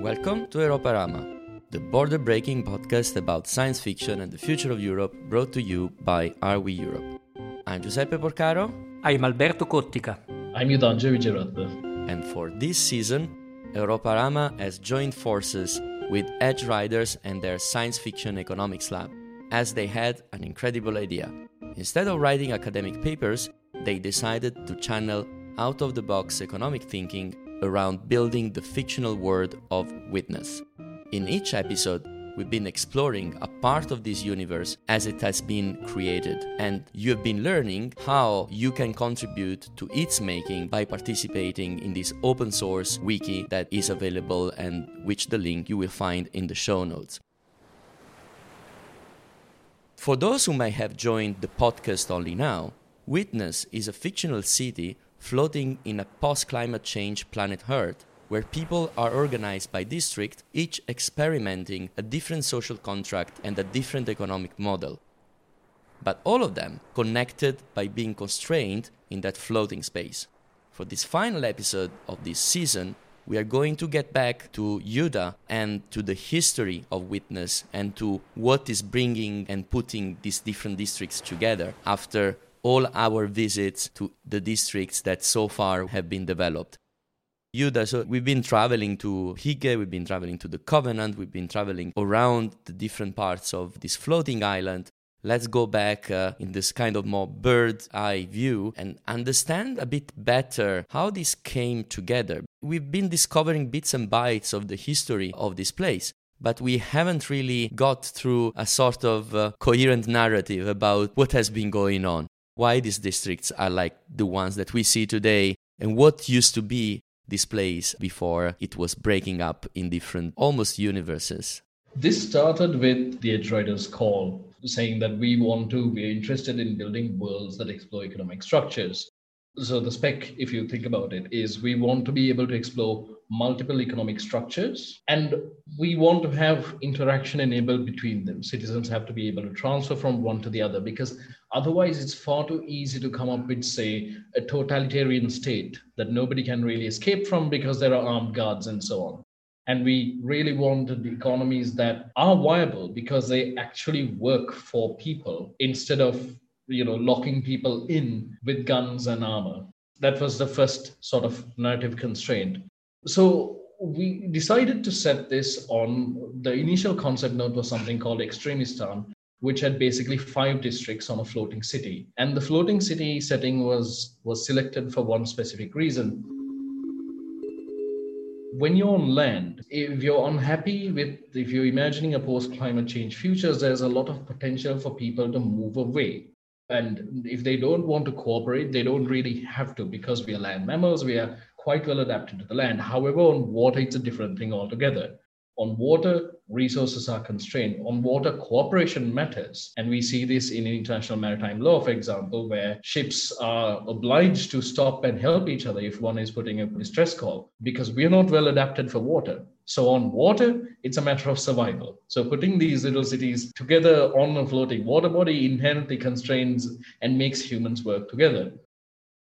Welcome to Europarama, the border breaking podcast about science fiction and the future of Europe brought to you by Are We Europe. I'm Giuseppe Porcaro. I'm Alberto Cottica. I'm Yudhanjaya Wijeratne. And for this season, Europarama has joined forces with Edgeryders and their science fiction economics lab, as they had an incredible idea. Instead of writing academic papers, they decided to channel out of the box economic thinking around building the fictional world of Witness. In each episode, we've been exploring a part of this universe as it has been created, and you have been learning how you can contribute to its making by participating in this open source wiki that is available and which the link you will find in the show notes. For those who may have joined the podcast only now, Witness is a fictional city floating in a post climate change planet Earth, where people are organized by district, each experimenting a different social contract and a different economic model. But all of them connected by being constrained in that floating space. For this final episode of this season, we are going to get back to Yuda and to the history of Witness and to what is bringing and putting these different districts together after all our visits to the districts that so far have been developed. Yuda, so we've been traveling to Hygge, we've been traveling to the Covenant, we've been traveling around the different parts of this floating island. Let's go back uh, in this kind of more bird's eye view and understand a bit better how this came together. We've been discovering bits and bytes of the history of this place, but we haven't really got through a sort of uh, coherent narrative about what has been going on why these districts are like the ones that we see today and what used to be this place before it was breaking up in different almost universes. This started with the Edgeryders call saying that we want to, we're interested in building worlds that explore economic structures. So the spec, if you think about it, is we want to be able to explore multiple economic structures and we want to have interaction enabled between them. Citizens have to be able to transfer from one to the other because otherwise it's far too easy to come up with say a totalitarian state that nobody can really escape from because there are armed guards and so on. And we really wanted economies that are viable because they actually work for people instead of you know locking people in with guns and armor. That was the first sort of narrative constraint so we decided to set this on the initial concept note was something called Extremistan, which had basically five districts on a floating city. And the floating city setting was, was selected for one specific reason. When you're on land, if you're unhappy with, if you're imagining a post climate change future, there's a lot of potential for people to move away. And if they don't want to cooperate, they don't really have to because we are land mammals, we are quite well adapted to the land. However, on water, it's a different thing altogether. On water, resources are constrained. On water, cooperation matters. And we see this in international maritime law, for example, where ships are obliged to stop and help each other if one is putting a distress call, because we're not well adapted for water. So on water, it's a matter of survival. So putting these little cities together on a floating water body inherently constrains and makes humans work together.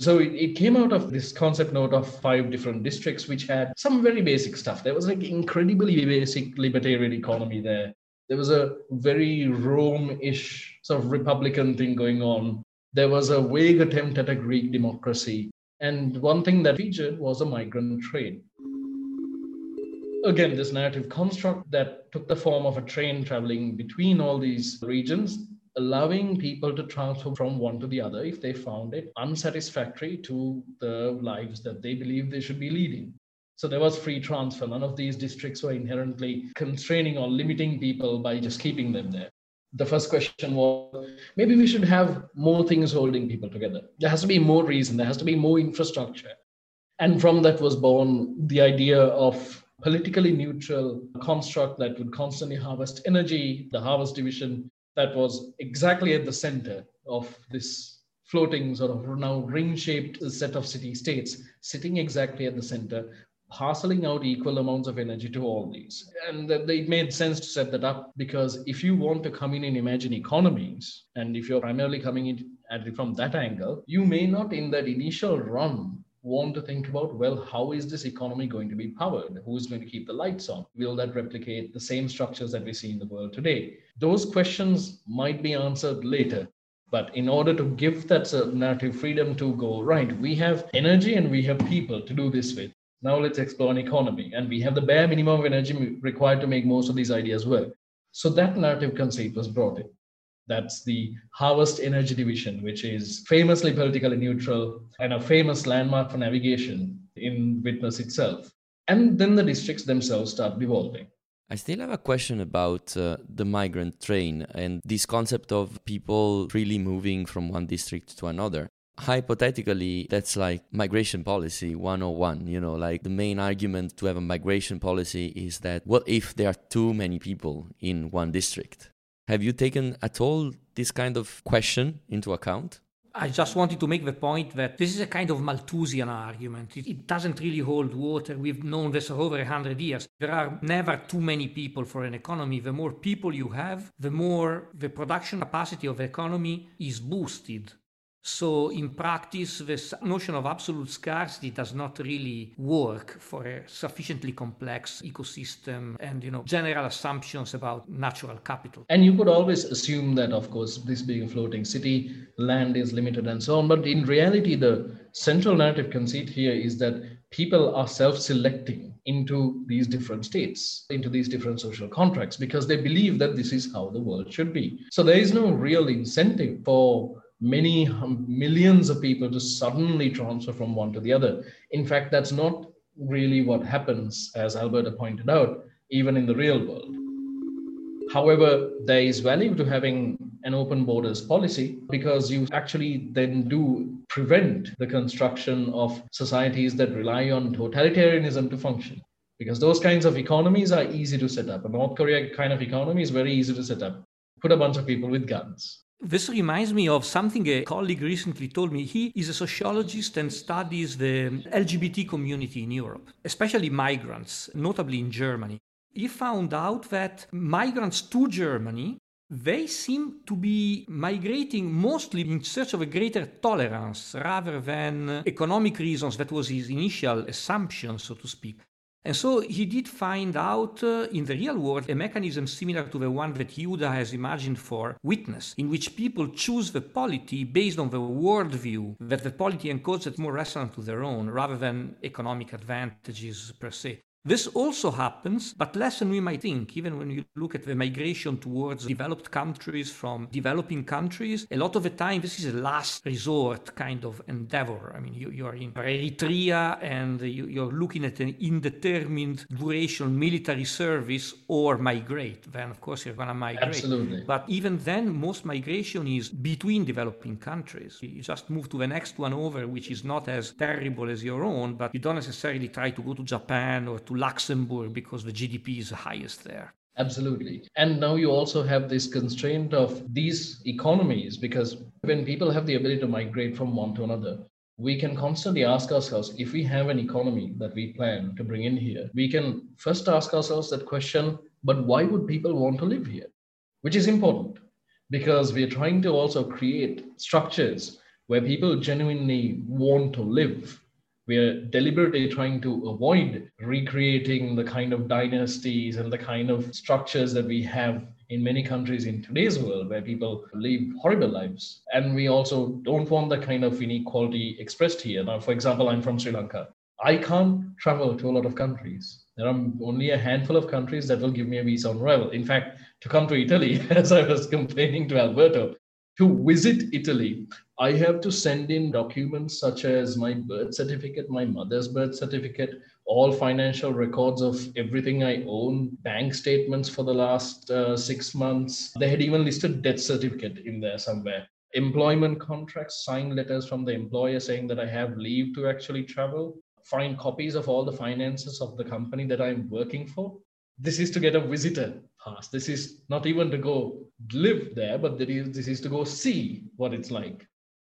So it, it, came out of this concept note of five different districts, which had some very basic stuff. There was like incredibly basic libertarian economy there. There was a very Rome-ish sort of Republican thing going on. There was a vague attempt at a Greek democracy. And one thing that featured was a migrant train. Again, this narrative construct that took the form of a train traveling between all these regions allowing people to transfer from one to the other if they found it unsatisfactory to the lives that they believe they should be leading. So there was free transfer. None of these districts were inherently constraining or limiting people by just keeping them there. The first question was maybe we should have more things holding people together. There has to be more reason, there has to be more infrastructure. And from that was born the idea of politically neutral construct that would constantly harvest energy, the harvest division that was exactly at the center of this floating sort of now ring-shaped set of city states sitting exactly at the center parceling out equal amounts of energy to all these and it made sense to set that up because if you want to come in and imagine economies and if you're primarily coming in at from that angle you may not in that initial run want to think about well, how is this economy going to be powered? Who's going to keep the lights on? Will that replicate the same structures that we see in the world today? Those questions might be answered later. But in order to give that narrative freedom to go, right, we have energy and we have people to do this with. Now let's explore an economy. And we have the bare minimum of energy required to make most of these ideas work. So that narrative conceit was brought in. That's the Harvest Energy Division, which is famously politically neutral and a famous landmark for navigation in Witness itself. And then the districts themselves start devolving. I still have a question about uh, the migrant train and this concept of people freely moving from one district to another. Hypothetically, that's like migration policy 101. You know, like the main argument to have a migration policy is that what if there are too many people in one district? Have you taken at all this kind of question into account? I just wanted to make the point that this is a kind of Malthusian argument. It, it, doesn't really hold water. We've known this for over 100 years. There are never too many people for an economy. The more people you have, the more the production capacity of the economy is boosted. So, in practice, this notion of absolute scarcity does not really work for a sufficiently complex ecosystem and, you know, general assumptions about natural capital. And you could always assume that, of course, this being a floating city, land is limited and so on. But in reality, the central narrative conceit here is that people are self selecting into these different states, into these different social contracts, because they believe that this is how the world should be. So, there is no real incentive for many millions of people to suddenly transfer from one to the other. In fact, that's not really what happens, as Alberto pointed out, even in the real world. However, there is value to having an open borders policy because you actually then do prevent the construction of societies that rely on totalitarianism to function. Because those kinds of economies are easy to set up. A North Korea kind of economy is very easy to set up. Put a bunch of people with guns. This reminds me of something a colleague recently told me. He is a sociologist and studies the LGBT community in Europe, especially migrants, notably in Germany. He found out that migrants to Germany they seem to be migrating mostly in search of a greater tolerance rather than economic reasons. That was his initial assumption, so to speak. And so he did find out uh, in the real world a mechanism similar to the one that Yehuda has imagined for witness, in which people choose the polity based on the worldview that the polity encodes that's more resonant to their own rather than economic advantages per se. This also happens, but less than we might think. Even when you look at the migration towards developed countries from developing countries, a lot of the time this is a last resort kind of endeavor. I mean, you, are in Eritrea and you, are looking at an indeterminate duration military service or migrate. Then, of course, you're going to migrate. Absolutely. But even then, most migration is between developing countries. You just move to the next one over, which is not as terrible as your own, but you don't necessarily try to go to Japan or to Luxembourg because the GDP is the highest there. Absolutely. And now you also have this constraint of these economies because when people have the ability to migrate from one to another, we can constantly ask ourselves if we have an economy that we plan to bring in here, we can first ask ourselves that question, but why would people want to live here? Which is important because we're trying to also create structures where people genuinely want to live we're deliberately trying to avoid recreating the kind of dynasties and the kind of structures that we have in many countries in today's world where people live horrible lives. And we also don't want the kind of inequality expressed here. Now, for example, I'm from Sri Lanka. I can't travel to a lot of countries. There are only a handful of countries that will give me a visa on arrival. In fact, to come to Italy, as I was complaining to Alberto, to visit Italy, I have to send in documents such as my birth certificate, my mother's birth certificate, all financial records of everything I own, bank statements for the last uh, six months. They had even listed death certificate in there somewhere. Employment contracts, signed letters from the employer saying that I have leave to actually travel, find copies of all the finances of the company that I'm working for. This is to get a visitor pass. This is not even to go live there, but this is to go see what it's like.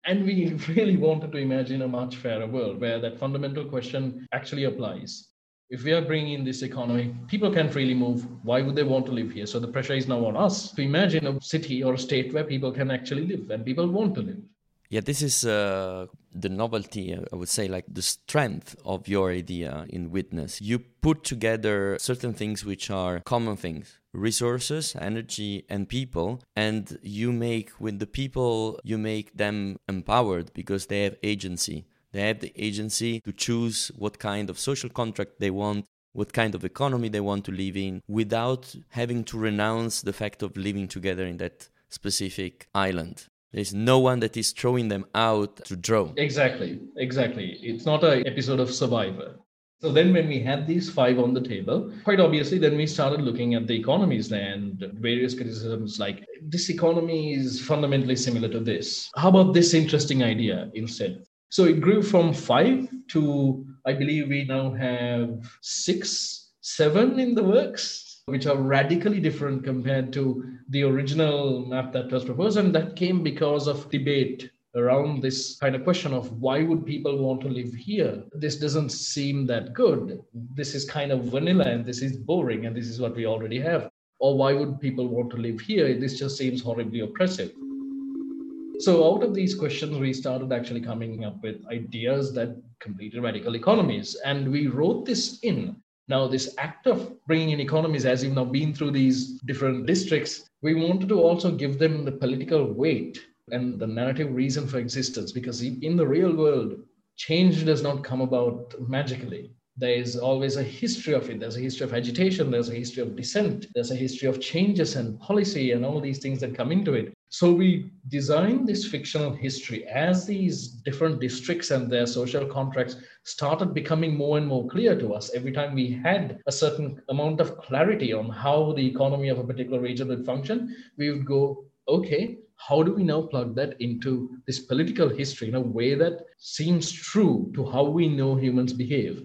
And we really wanted to imagine a much fairer world where that fundamental question actually applies. If we are bringing in this economy, people can freely move. Why would they want to live here? So the pressure is now on us to imagine a city or a state where people can actually live and people want to live. Yeah, this is uh, the novelty, I would say, like the strength of your idea in Witness. You put together certain things which are common things resources, energy, and people, and you make with the people, you make them empowered because they have agency. They have the agency to choose what kind of social contract they want, what kind of economy they want to live in, without having to renounce the fact of living together in that specific island. There's no one that is throwing them out to draw. Exactly, exactly. It's not an episode of Survivor. So then, when we had these five on the table, quite obviously, then we started looking at the economies and various criticisms like this economy is fundamentally similar to this. How about this interesting idea instead? So it grew from five to, I believe, we now have six, seven in the works which are radically different compared to the original map that was proposed. And that came because of debate around this kind of question of why would people want to live here? This doesn't seem that good. This is kind of vanilla and this is boring and this is what we already have. Or why would people want to live here? This just seems horribly oppressive. So, out of these questions, we started actually coming up with ideas that completed radical economies. And we wrote this in now, this act of bringing in economies, as you've now been through these different districts, we wanted to also give them the political weight and the narrative reason for existence because in the real world, change does not come about magically. There is always a history of it. There's a history of agitation, there's a history of dissent, there's a history of changes and policy and all these things that come into it. So we designed this fictional history as these different districts and their social contracts started becoming more and more clear to us. Every time we had a certain amount of clarity on how the economy of a particular region would function, we would go, okay, how do we now plug that into this political history in a way that seems true to how we know humans behave?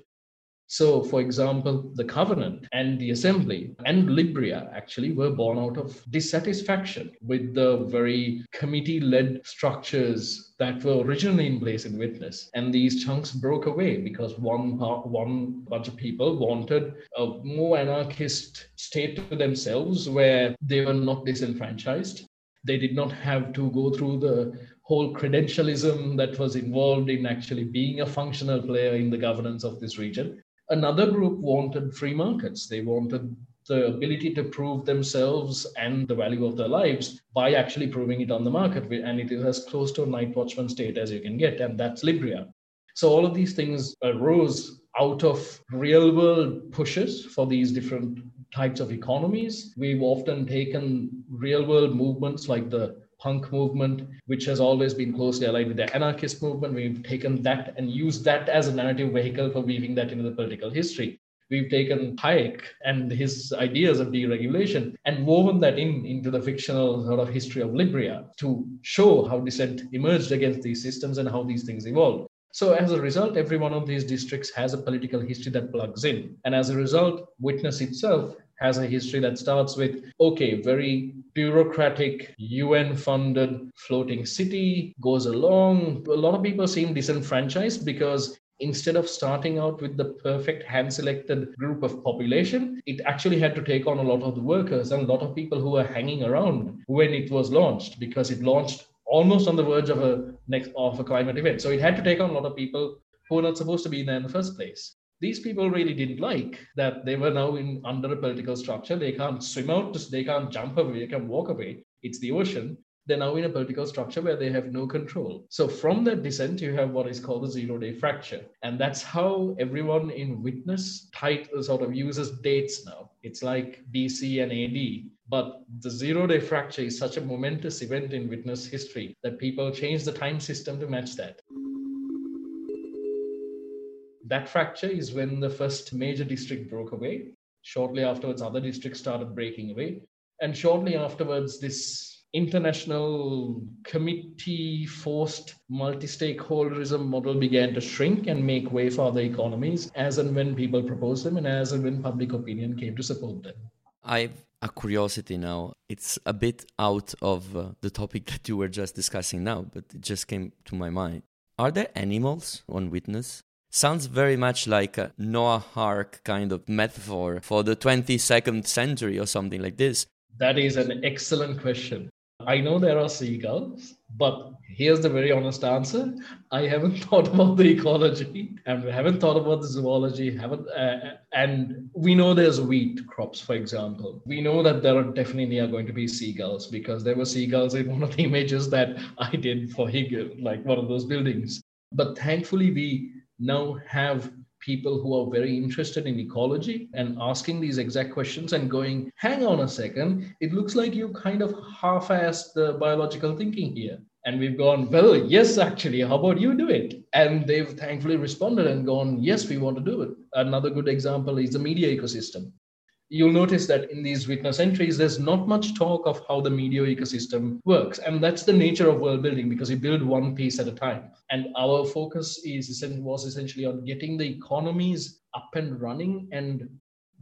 So, for example, the Covenant and the Assembly and Libria actually were born out of dissatisfaction with the very committee led structures that were originally in place in Witness. And these chunks broke away because one, one bunch of people wanted a more anarchist state to themselves where they were not disenfranchised. They did not have to go through the whole credentialism that was involved in actually being a functional player in the governance of this region. Another group wanted free markets. They wanted the ability to prove themselves and the value of their lives by actually proving it on the market. And it is as close to a night watchman state as you can get, and that's Libria. So all of these things arose out of real world pushes for these different types of economies. We've often taken real world movements like the punk movement, which has always been closely allied with the anarchist movement. We've taken that and used that as a narrative vehicle for weaving that into the political history. We've taken Hayek and his ideas of deregulation and woven that in into the fictional sort of history of Libria to show how dissent emerged against these systems and how these things evolved. So, as a result, every one of these districts has a political history that plugs in. And as a result, Witness itself has a history that starts with okay, very bureaucratic, UN funded floating city, goes along. A lot of people seem disenfranchised because instead of starting out with the perfect hand selected group of population, it actually had to take on a lot of the workers and a lot of people who were hanging around when it was launched because it launched almost on the verge of a next of a climate event. So it had to take on a lot of people who were not supposed to be there in the first place these people really didn't like that they were now in under a political structure. They can't swim out, they can't jump away, they can't walk away. It's the ocean. They're now in a political structure where they have no control. So from that dissent, you have what is called the zero-day fracture, and that's how everyone in witness tight sort of uses dates now. It's like BC and AD. But the zero day fracture is such a momentous event in witness history that people change the time system to match that that fracture is when the first major district broke away. Shortly afterwards, other districts started breaking away. And shortly afterwards, this international committee forced multi stakeholderism model began to shrink and make way for other economies as and when people proposed them and as and when public opinion came to support them. I've a curiosity now. It's a bit out of uh, the topic that you were just discussing now, but it just came to my mind. Are there animals on witness? Sounds very much like a Noah Ark kind of metaphor for the 22nd century or something like this. That is an excellent question. I know there are seagulls, but here's the very honest answer. I haven't thought about the ecology and we haven't thought about the zoology. Haven't uh, and we know there's wheat crops, for example. We know that there are definitely are going to be seagulls because there were seagulls in one of the images that I did for Hegel, like one of those buildings. But thankfully, we now have people who are very interested in ecology and asking these exact questions and going, hang on a second, it looks like you kind of half assed the biological thinking here. And we've gone, well, yes, actually, how about you do it? And they've thankfully responded and gone, yes, we want to do it. Another good example is the media ecosystem you'll notice that in these witness entries, there's not much talk of how the media ecosystem works. And that's the nature of world building because you build one piece at a time. And our focus is was essentially on getting the economies up and running and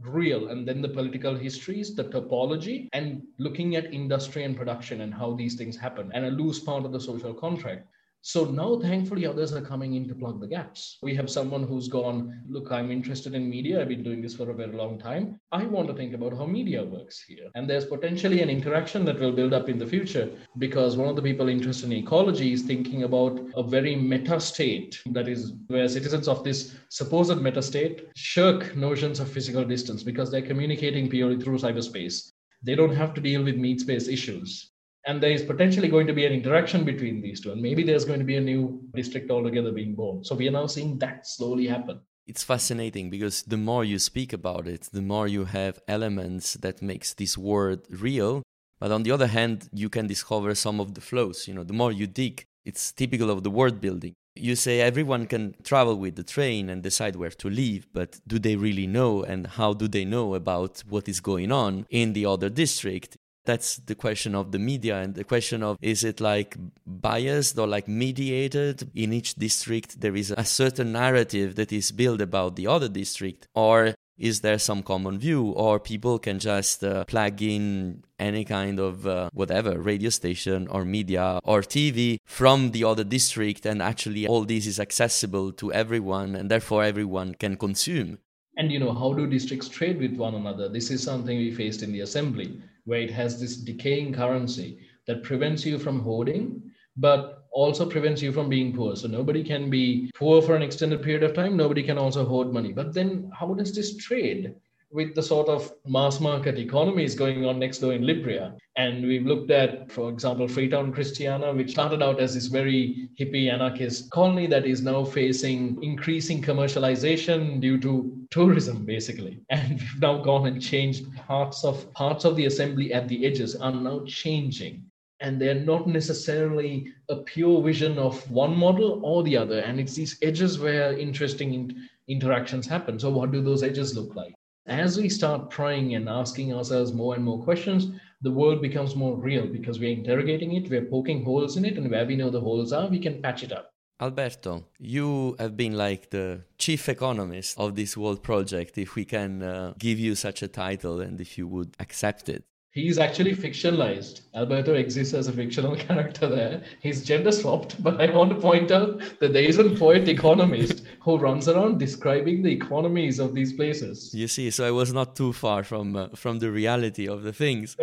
real and then the political histories the topology and looking at industry and production and how these things happen and a loose part of the social contract so now, thankfully, others are coming in to plug the gaps. We have someone who's gone, Look, I'm interested in media. I've been doing this for a very long time. I want to think about how media works here. And there's potentially an interaction that will build up in the future because one of the people interested in ecology is thinking about a very meta state that is where citizens of this supposed meta state shirk notions of physical distance because they're communicating purely through cyberspace. They don't have to deal with meat space issues and there is potentially going to be an interaction between these two. And maybe there's going to be a new district altogether being born. So we are now seeing that slowly happen. It's fascinating because the more you speak about it the more you have elements that makes this word real. But on the other hand you can discover some of the flows. You know the more you dig it's typical of the word building. You say everyone can travel with the train and decide where to live, but do they really know and how do they know about what is going on in the other district? That's the question of the media and the question of is it like biased or like mediated? In each district there is a certain narrative that is built about the other district. Or is there some common view? Or people can just uh, plug in any kind of uh, whatever radio station or media or tv from the other district and actually all this is accessible to everyone and therefore everyone can consume. And you know how do districts trade with one another? This is something we faced in the assembly where it has this decaying currency that prevents you from hoarding, but also prevents you from being poor. So nobody can be poor for an extended period of time. Nobody can also hoard money. But then how does this trade? With the sort of mass market economies going on next door in Libria. And we've looked at, for example, Freetown Christiania, which started out as this very hippie anarchist colony that is now facing increasing commercialization due to tourism, basically. And we've now gone and changed parts of parts of the assembly at the edges are now changing. And they're not necessarily a pure vision of one model or the other. And it's these edges where interesting interactions happen. So, what do those edges look like? As we start prying and asking ourselves more and more questions, the world becomes more real because we're interrogating it, we're poking holes in it, and where we know the holes are, we can patch it up. Alberto, you have been like the chief economist of this world project, if we can uh, give you such a title and if you would accept it. He's actually fictionalized. Alberto exists as a fictional character there. He's gender swapped, but I want to point out that there is a poet economist who runs around describing the economies of these places. You see, so I was not too far from uh, from the reality of the things.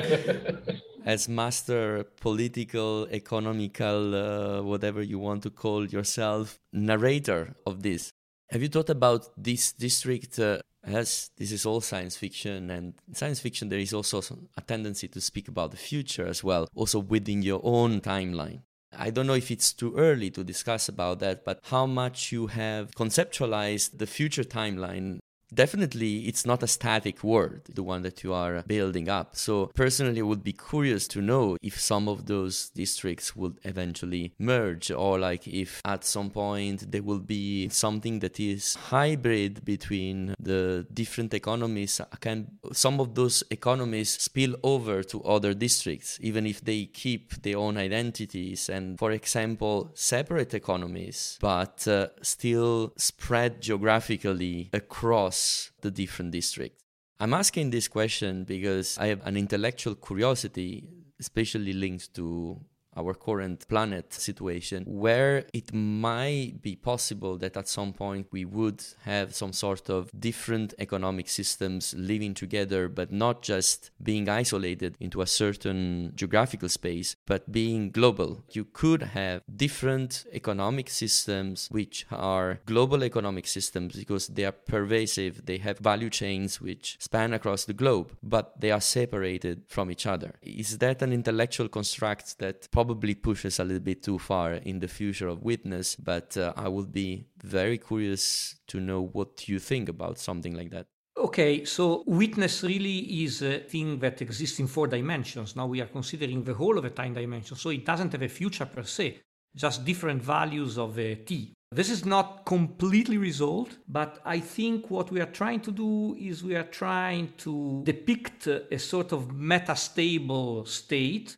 as master political, economical, uh, whatever you want to call yourself, narrator of this, have you thought about this district uh, as this is all science fiction and science fiction there is also a tendency to speak about the future as well also within your own timeline. I don't know if it's too early to discuss about that, but how much you have conceptualized the future timeline definitely it's not a static word the one that you are building up. So personally I would be curious to know if some of those districts would eventually merge or like if at some point there will be something that is hybrid between the different economies. Can some of those economies spill over to other districts even if they keep their own identities and for example separate economies but uh, still spread geographically across the different districts? I'm asking this question because I have an intellectual curiosity, especially linked to our current planet situation, where it might be possible that at some point we would have some sort of different economic systems living together, but not just being isolated into a certain geographical space, but being global. You could have different economic systems which are global economic systems because they are pervasive, they have value chains which span across the globe, but they are separated from each other. Is that an intellectual construct that probably pushes a little bit too far in the future of witness? But uh, I would be very curious to know what you think about something like that. Okay, so witness really is a thing that exists in four dimensions. Now we are considering the whole of a time dimension, so it doesn't have a future per se, just different values of a t. This is not completely resolved, but I think what we are trying to do is we are trying to depict a sort of metastable state.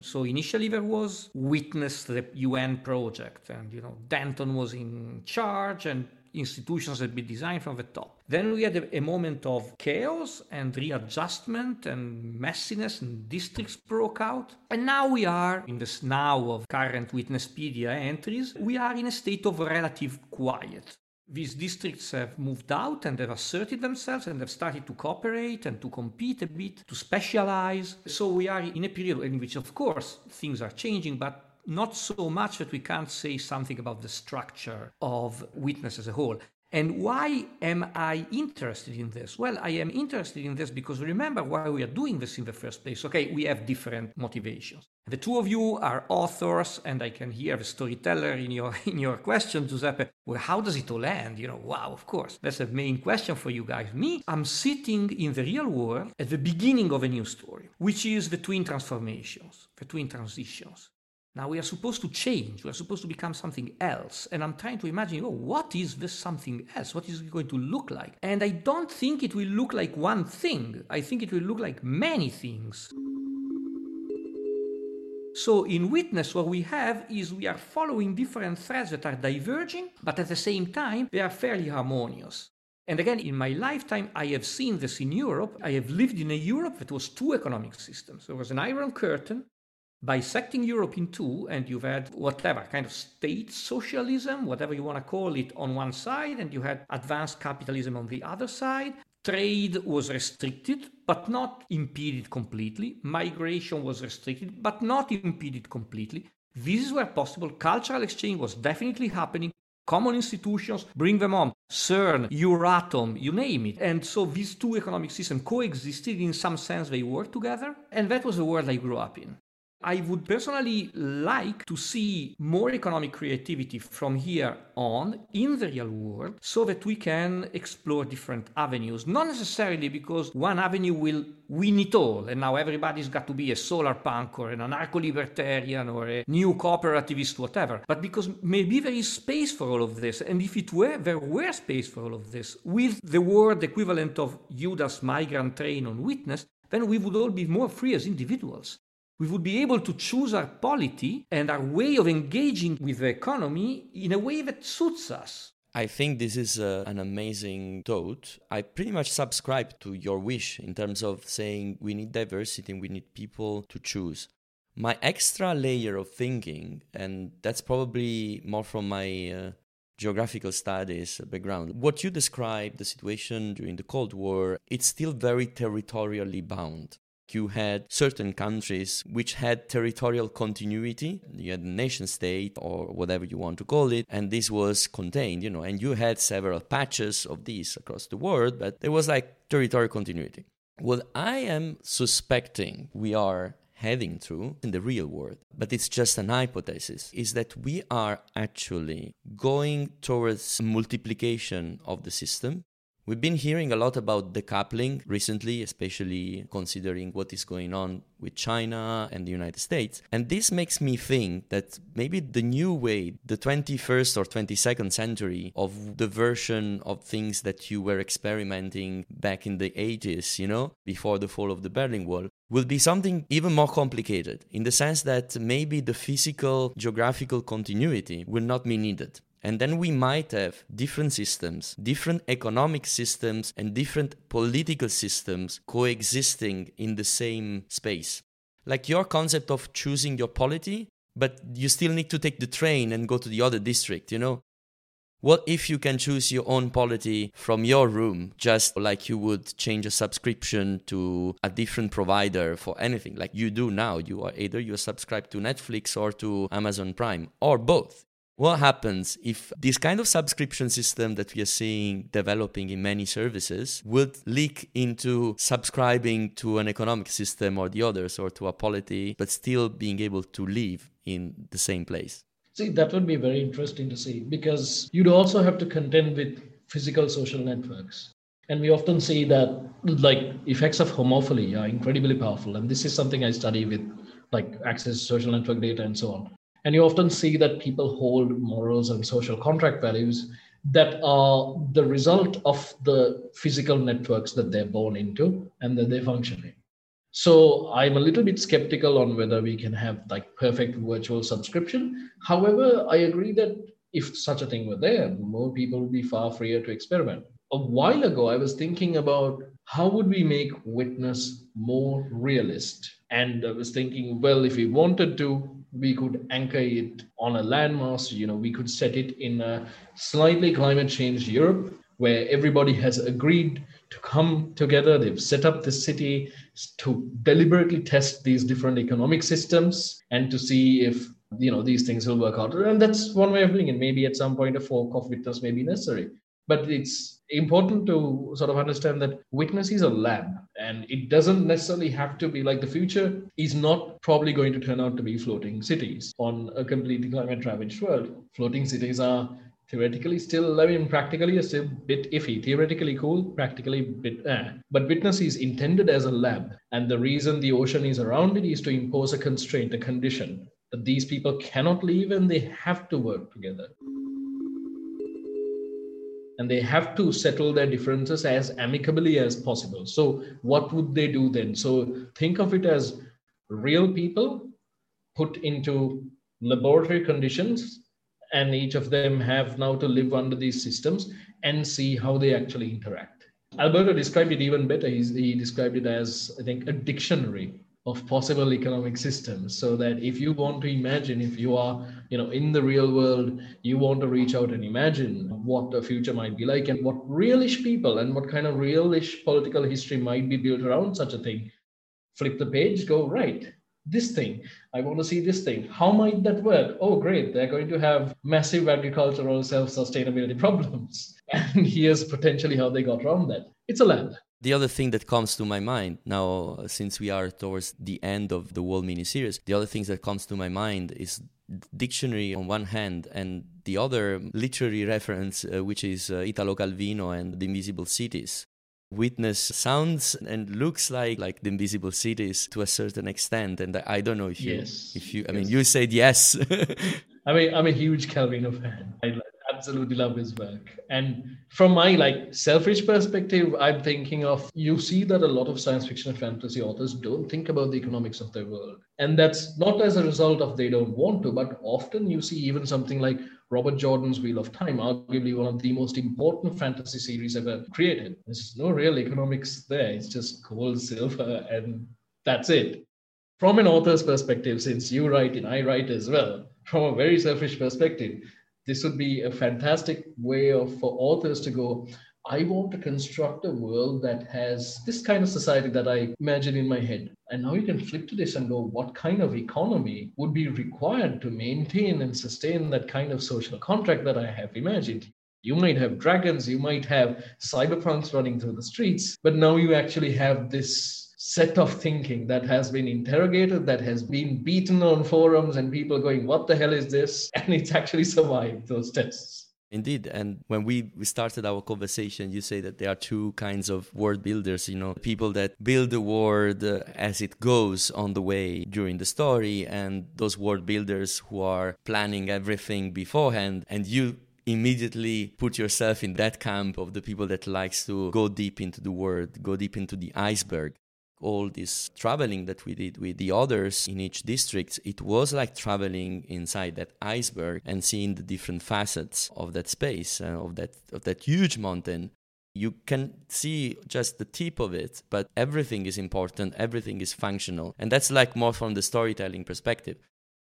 So initially there was witness the UN project, and you know Denton was in charge, and institutions had been designed from the top. Then we had a, a, moment of chaos and readjustment and messiness, and districts broke out. And now we are, in this now of current Witnesspedia entries, we are in a state of relative quiet. These districts have moved out and have asserted themselves and have started to cooperate and to compete a bit, to specialize. So we are in a period in which, of course, things are changing, but not so much that we can't say something about the structure of witness as a whole. And why am I interested in this? Well, I am interested in this because remember why we are doing this in the first place. Okay, we have different motivations. The two of you are authors, and I can hear the storyteller in your in your question, Giuseppe. Well, how does it all end? You know, wow, of course. That's the main question for you guys. Me, I'm sitting in the real world at the beginning of a new story, which is the twin transformations, the twin transitions. Now we are supposed to change, we are supposed to become something else. And I'm trying to imagine, oh, what is this something else? What is it going to look like? And I don't think it will look like one thing, I think it will look like many things. So in Witness, what we have is we are following different threads that are diverging, but at the same time, they are fairly harmonious. And again, in my lifetime, I have seen this in Europe. I have lived in a Europe that was two economic systems. There was an Iron Curtain, bisecting Europe in two, and you've had whatever kind of state socialism, whatever you want to call it, on one side, and you had advanced capitalism on the other side. Trade was restricted, but not impeded completely. Migration was restricted, but not impeded completely. This is where possible. Cultural exchange was definitely happening. Common institutions, bring them on. CERN, Euratom, you name it. And so these two economic systems coexisted. In some sense, they worked together. And that was the world I grew up in. I would personally like to see more economic creativity from here on in the real world so that we can explore different avenues. Not necessarily because one avenue will win it all and now everybody's got to be a solar punk or an anarcho libertarian or a new cooperativist, whatever, but because maybe there is space for all of this. And if it were, there were space for all of this with the word equivalent of Judas migrant train on witness, then we would all be more free as individuals we would be able to choose our polity and our way of engaging with the economy in a way that suits us. I think this is uh, an amazing thought. I pretty much subscribe to your wish in terms of saying we need diversity and we need people to choose. My extra layer of thinking, and that's probably more from my uh, geographical studies background. What you described, the situation during the Cold War, it's still very territorially bound you had certain countries which had territorial continuity. You had a nation state or whatever you want to call it, and this was contained, you know, and you had several patches of these across the world, but there was like territorial continuity. What I am suspecting we are heading through in the real world, but it's just an hypothesis, is that we are actually going towards multiplication of the system We've been hearing a lot about decoupling recently, especially considering what is going on with China and the United States. And this makes me think that maybe the new way, the 21st or 22nd century of the version of things that you were experimenting back in the 80s, you know, before the fall of the Berlin Wall, will be something even more complicated in the sense that maybe the physical geographical continuity will not be needed. And then we might have different systems, different economic systems, and different political systems coexisting in the same space. like your concept of choosing your polity, but you still need to take the train and go to the other district, you know? What if you can choose your own polity from your room, just like you would change a subscription to a different provider for anything, like you do now? You are either you subscribe to Netflix or to Amazon Prime, or both. What happens if this kind of subscription system that we are seeing developing in many services would leak into subscribing to an economic system or the others or to a polity, but still being able to live in the same place? See, that would be very interesting to see because you'd also have to contend with physical social networks. And we often see that like effects of homophily are incredibly powerful. And this is something I study with like access social network data and so on. And you often see that people hold morals and social contract values that are the result of the physical networks that they're born into and that they function in. So I'm a little bit skeptical on whether we can have like perfect virtual subscription. However, I agree that if such a thing were there, more people would be far freer to experiment. A while ago, I was thinking about how would we make witness more realist? And I was thinking, well, if we wanted to, we could anchor it on a landmass. You know, we could set it in a slightly climate change Europe where everybody has agreed to come together. They've set up the city to deliberately test these different economic systems and to see if you know these things will work out. And that's one way of doing it. Maybe at some point a fork of witness may be necessary. But it's important to sort of understand that witness is a lab and it doesn't necessarily have to be like the future is not probably going to turn out to be floating cities on a completely climate ravaged world. Floating cities are theoretically still, I mean, practically a still bit iffy. Theoretically cool, practically bit eh. But witness is intended as a lab. And the reason the ocean is around it is to impose a constraint, a condition that these people cannot leave and they have to work together. And they have to settle their differences as amicably as possible. So, what would they do then? So, think of it as real people put into laboratory conditions and each of them have now to live under these systems and see how they actually interact. Alberto described it even better. He's, he described it as, I think, a dictionary of possible economic systems so that if you want to imagine if you are you know in the real world you want to reach out and imagine what the future might be like and what realish people and what kind of realish political history might be built around such a thing flip the page go right this thing. I want to see this thing. How might that work? Oh, great. They're going to have massive agricultural self sustainability problems. And here's potentially how they got around that. It's a lab. The other thing that comes to my mind now, since we are towards the end of the World mini series, the other things that comes to my mind is dictionary on one hand and the other literary reference, uh, which is uh, Italo Calvino and the Invisible Cities witness sounds and looks like like the invisible cities to a certain extent and i don't know if you yes. if you i yes. mean you said yes i mean i'm a huge calvino fan i absolutely love his work and from my like selfish perspective i'm thinking of you see that a lot of science fiction and fantasy authors don't think about the economics of their world and that's not as a result of they don't want to but often you see even something like Robert Jordan's Wheel of Time, arguably one of the most important fantasy series ever created. There's no real economics there. It's just gold, silver, and that's it. From an author's perspective, since you write and I write as well, from a very selfish perspective, this would be a fantastic way of for authors to go, I want to construct a world that has this kind of society that I imagine in my head. And now you can flip to this and go, what kind of economy would be required to maintain and sustain that kind of social contract that I have imagined? You might have dragons, you might have cyberpunks running through the streets, but now you actually have this set of thinking that has been interrogated, that has been beaten on forums, and people going, What the hell is this? And it's actually survived those tests. Indeed. And when we started our conversation, you say that there are two kinds of world builders, you know, people that build the world as it goes on the way during the story, and those world builders who are planning everything beforehand. And you immediately put yourself in that camp of the people that likes to go deep into the world, go deep into the iceberg all this traveling that we did with the others in each district, it was like traveling inside that iceberg and seeing the different facets of that space, uh, of that of that huge mountain. You can see just the tip of it, but everything is important, everything is functional. And that's like more from the storytelling perspective.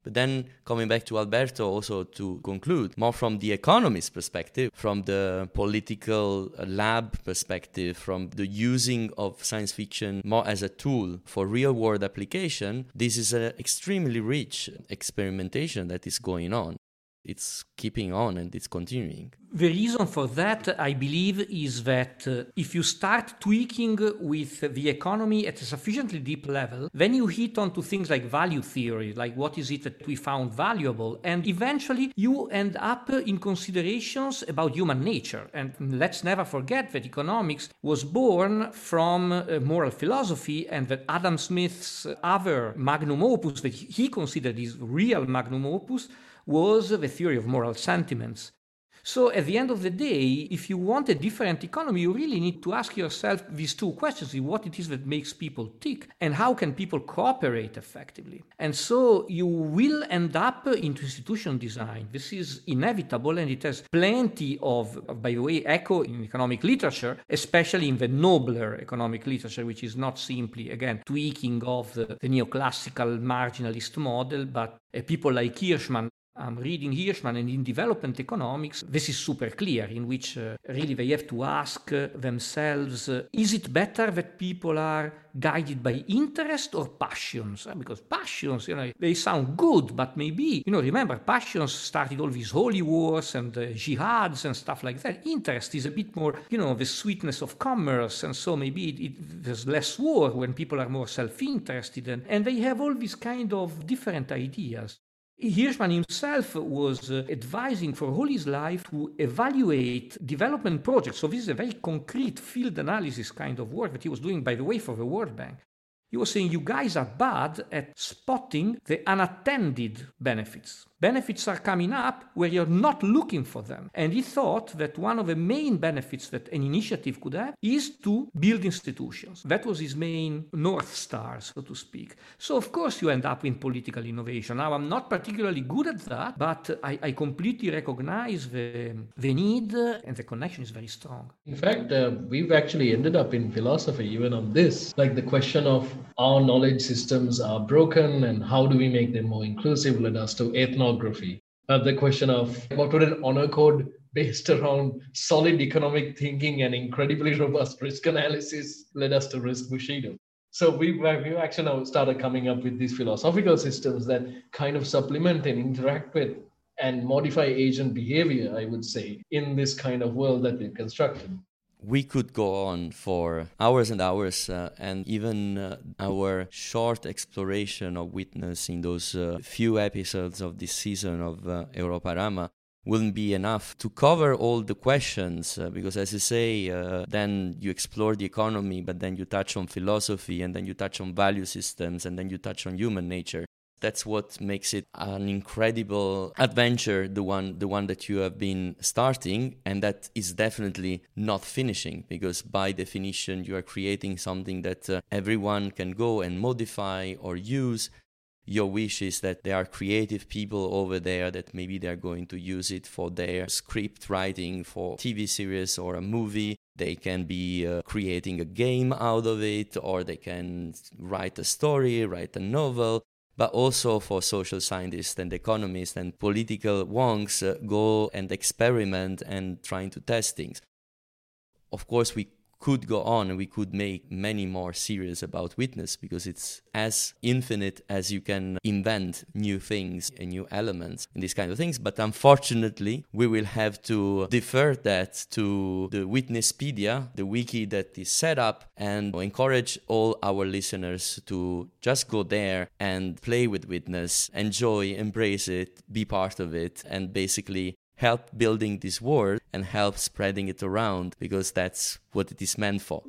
But then coming back to Alberto, also to conclude, more from the economist perspective, from the political uh, lab perspective, from the using of science fiction more as a tool for real world application, this is an extremely rich experimentation that is going on it's keeping on and it's continuing. The reason for that, I believe, is that uh, if you start tweaking with the economy at a sufficiently deep level, then you hit onto things like value theory, like what is it that we found valuable, and eventually you end up in considerations about human nature. And let's never forget that economics was born from uh, moral philosophy, and that Adam Smith's other magnum opus, that he considered his real magnum opus, was the theory of moral sentiments. So, at the end of the day, if you want a different economy, you really need to ask yourself these two questions what it is that makes people tick, and how can people cooperate effectively. And so, you will end up into institution design. This is inevitable, and it has plenty of, by the way, echo in economic literature, especially in the nobler economic literature, which is not simply, again, tweaking of the, the neoclassical marginalist model, but people like Hirschman I'm reading Hirschman, and in development economics, this is super clear, in which uh, really they have to ask uh, themselves uh, is it better that people are guided by interest or passions? Uh, because passions, you know, they sound good, but maybe, you know, remember, passions started all these holy wars and uh, jihads and stuff like that. Interest is a bit more, you know, the sweetness of commerce, and so maybe it, it, there's less war when people are more self interested, and, and they have all these kind of different ideas. Hirschman himself was uh, advising for all his life to evaluate development projects. So, this is a very concrete field analysis kind of work that he was doing, by the way, for the World Bank. He was saying, You guys are bad at spotting the unattended benefits. Benefits are coming up where you're not looking for them. And he thought that one of the main benefits that an initiative could have is to build institutions. That was his main North Star, so to speak. So, of course, you end up in political innovation. Now, I'm not particularly good at that, but I, I completely recognize the, the need, and the connection is very strong. In fact, uh, we've actually ended up in philosophy even on this, like the question of our knowledge systems are broken and how do we make them more inclusive led us to ethnography. Uh, the question of what would an honor code based around solid economic thinking and incredibly robust risk analysis led us to risk Bushido. So we've, we've actually now started coming up with these philosophical systems that kind of supplement and interact with and modify agent behavior, I would say, in this kind of world that we've constructed we could go on for hours and hours, uh, and even uh, our short exploration of witness in those uh, few episodes of this season of uh, Europarama wouldn't be enough to cover all the questions uh, because as you say uh, then you explore the economy but then you touch on philosophy and then you touch on value systems and then you touch on human nature that's what makes it an incredible adventure the one the one that you have been starting and that is definitely not finishing because by definition you are creating something that uh, everyone can go and modify or use. Your wish is that there are creative people over there that maybe they're going to use it for their script writing for TV series or a movie. They can be uh, creating a game out of it or they can write a story write a novel but also for social scientists and economists and political wonks uh, go and experiment and trying to test things. Of course, we could go on we could make many more series about witness because it's as infinite as you can invent new things and new elements and these kind of things. But unfortunately we will have to defer that to the witnesspedia the wiki that is set up and encourage all our listeners to just go there and play with witness enjoy embrace it be part of it and basically help building this word and help spreading it around because that's what it is meant for.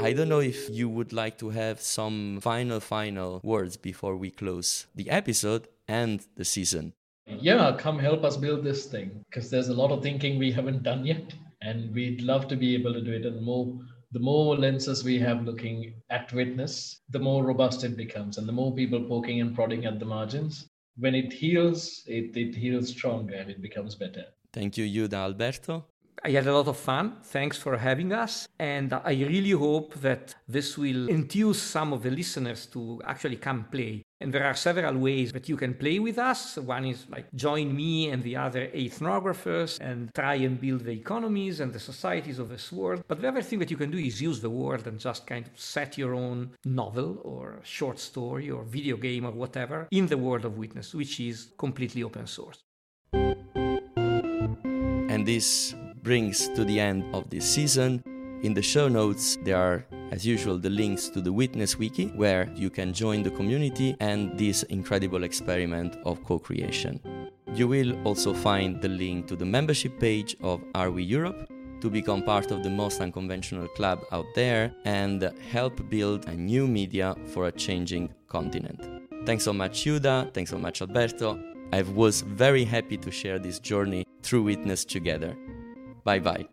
I don't know if you would like to have some final, final words before we close the episode and the season. Yeah, come help us build this thing because there's a lot of thinking we haven't done yet, and we'd love to be able to do it. And more, the more lenses we have looking at witness, the more robust it becomes, and the more people poking and prodding at the margins, when it heals, it, it heals stronger and it becomes better. Thank you, Yudha Alberto. I had a lot of fun. Thanks for having us. And I really hope that this will enthuse some of the listeners to actually come play. And there are several ways that you can play with us. One is like join me and the other ethnographers and try and build the economies and the societies of this world. But the other thing that you can do is use the world and just kind of set your own novel or short story or video game or whatever in the world of witness, which is completely open source. And this brings to the end of this season. In the show notes, there are, as usual, the links to the Witness Wiki, where you can join the community and this incredible experiment of co creation. You will also find the link to the membership page of Are We Europe to become part of the most unconventional club out there and help build a new media for a changing continent. Thanks so much, Yudha. Thanks so much, Alberto. I was very happy to share this journey through Witness together. Bye bye.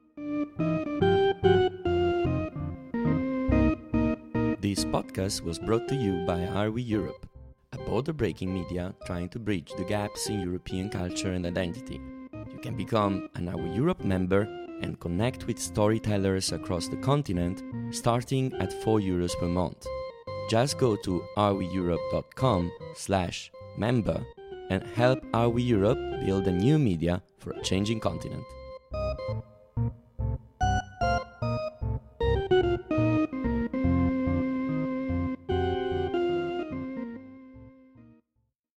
This podcast was brought to you by Are We Europe, a border breaking media trying to bridge the gaps in European culture and identity. You can become an Are We Europe member and connect with storytellers across the continent starting at 4 euros per month. Just go to areweeurope.com slash member and help Are We Europe build a new media for a changing continent. Thank you.